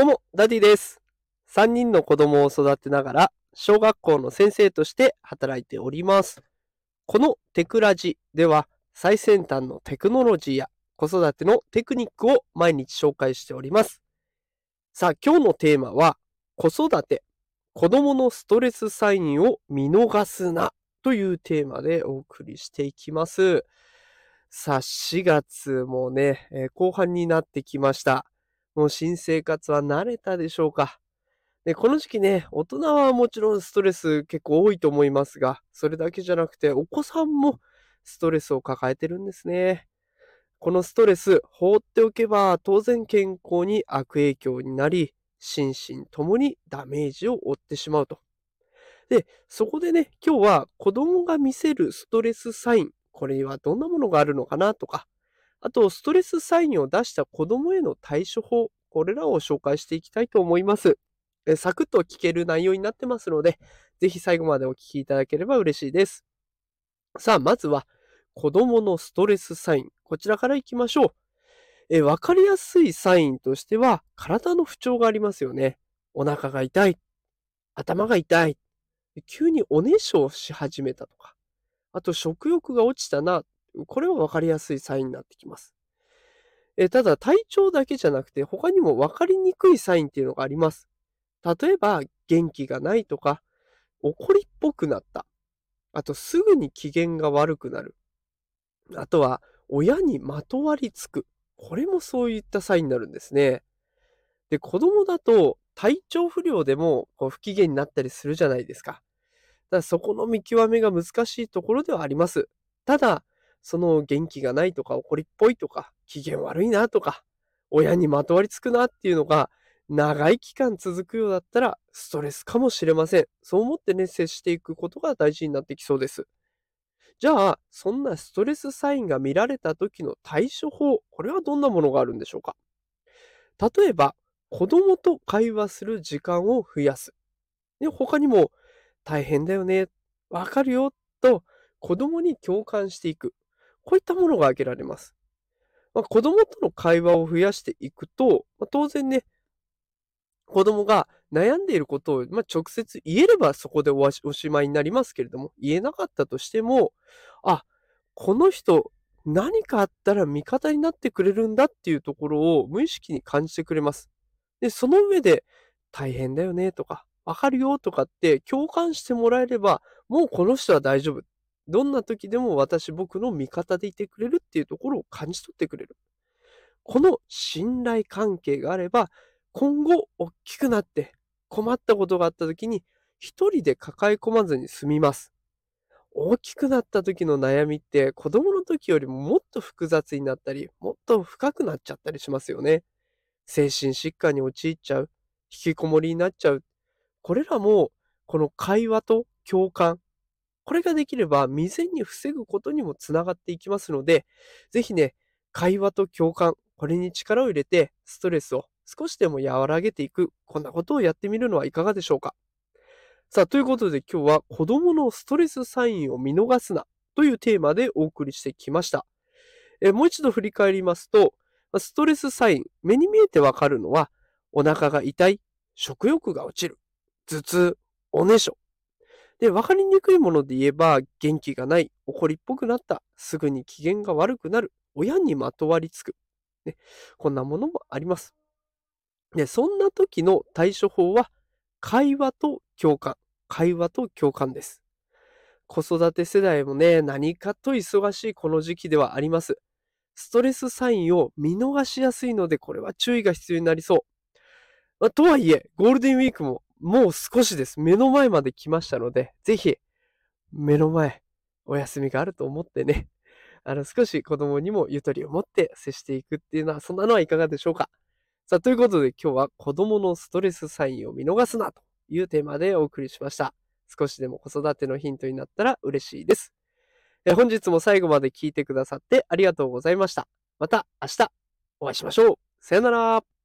どうも、ダディです。3人の子供を育てながら、小学校の先生として働いております。このテクラジでは、最先端のテクノロジーや子育てのテクニックを毎日紹介しております。さあ、今日のテーマは、子育て、子供のストレスサインを見逃すなというテーマでお送りしていきます。さあ、4月もね、えー後半になってきました。もう新生活は慣れたでしょうか。で、この時期ね、大人はもちろんストレス結構多いと思いますが、それだけじゃなくて、お子さんもストレスを抱えてるんですね。このストレス、放っておけば当然健康に悪影響になり、心身ともにダメージを負ってしまうと。で、そこでね、今日は子供が見せるストレスサイン、これにはどんなものがあるのかなとか、あと、ストレスサインを出した子供への対処法、これらを紹介していきたいと思います。えサクッと聞ける内容になってますので、ぜひ最後までお聞きいただければ嬉しいです。さあ、まずは、子供のストレスサイン。こちらからいきましょう。えわかりやすいサインとしては、体の不調がありますよね。お腹が痛い。頭が痛い。急におねしょをし始めたとか。あと、食欲が落ちたな。これは分かりやすいサインになってきます。えただ、体調だけじゃなくて、他にも分かりにくいサインっていうのがあります。例えば、元気がないとか、怒りっぽくなった。あと、すぐに機嫌が悪くなる。あとは、親にまとわりつく。これもそういったサインになるんですね。で、子供だと、体調不良でもこう不機嫌になったりするじゃないですか。だからそこの見極めが難しいところではあります。ただ、その元気がないとか怒りっぽいとか機嫌悪いなとか親にまとわりつくなっていうのが長い期間続くようだったらストレスかもしれません。そう思ってね、接していくことが大事になってきそうです。じゃあ、そんなストレスサインが見られた時の対処法、これはどんなものがあるんでしょうか？例えば、子供と会話する時間を増やす。で他にも、大変だよね、わかるよ、と子供に共感していく。こういったものが挙げられます。まあ、子供との会話を増やしていくと、まあ、当然ね、子供が悩んでいることを、まあ、直接言えればそこでおしまいになりますけれども、言えなかったとしても、あ、この人、何かあったら味方になってくれるんだっていうところを無意識に感じてくれます。で、その上で、大変だよねとか、わかるよとかって共感してもらえれば、もうこの人は大丈夫。どんな時でも私、僕の味方でいてくれるっていうところを感じ取ってくれる。この信頼関係があれば、今後大きくなって困ったことがあった時に一人で抱え込まずに済みます。大きくなった時の悩みって子供の時よりももっと複雑になったり、もっと深くなっちゃったりしますよね。精神疾患に陥っちゃう。引きこもりになっちゃう。これらもこの会話と共感。これができれば未然に防ぐことにもつながっていきますので、ぜひね、会話と共感、これに力を入れてストレスを少しでも和らげていく、こんなことをやってみるのはいかがでしょうか。さあ、ということで今日は子供のストレスサインを見逃すなというテーマでお送りしてきました。えもう一度振り返りますと、ストレスサイン、目に見えてわかるのは、お腹が痛い、食欲が落ちる、頭痛、おねしょ。で、わかりにくいもので言えば、元気がない、怒りっぽくなった、すぐに機嫌が悪くなる、親にまとわりつく。ね、こんなものもあります。で、そんな時の対処法は、会話と共感。会話と共感です。子育て世代もね、何かと忙しいこの時期ではあります。ストレスサインを見逃しやすいので、これは注意が必要になりそう。まあ、とはいえ、ゴールデンウィークももう少しです。目の前まで来ましたので、ぜひ、目の前、お休みがあると思ってね、あの、少し子供にもゆとりを持って接していくっていうのは、そんなのはいかがでしょうか。さあ、ということで今日は子供のストレスサインを見逃すなというテーマでお送りしました。少しでも子育てのヒントになったら嬉しいです。え本日も最後まで聞いてくださってありがとうございました。また明日お会いしましょう。さよなら。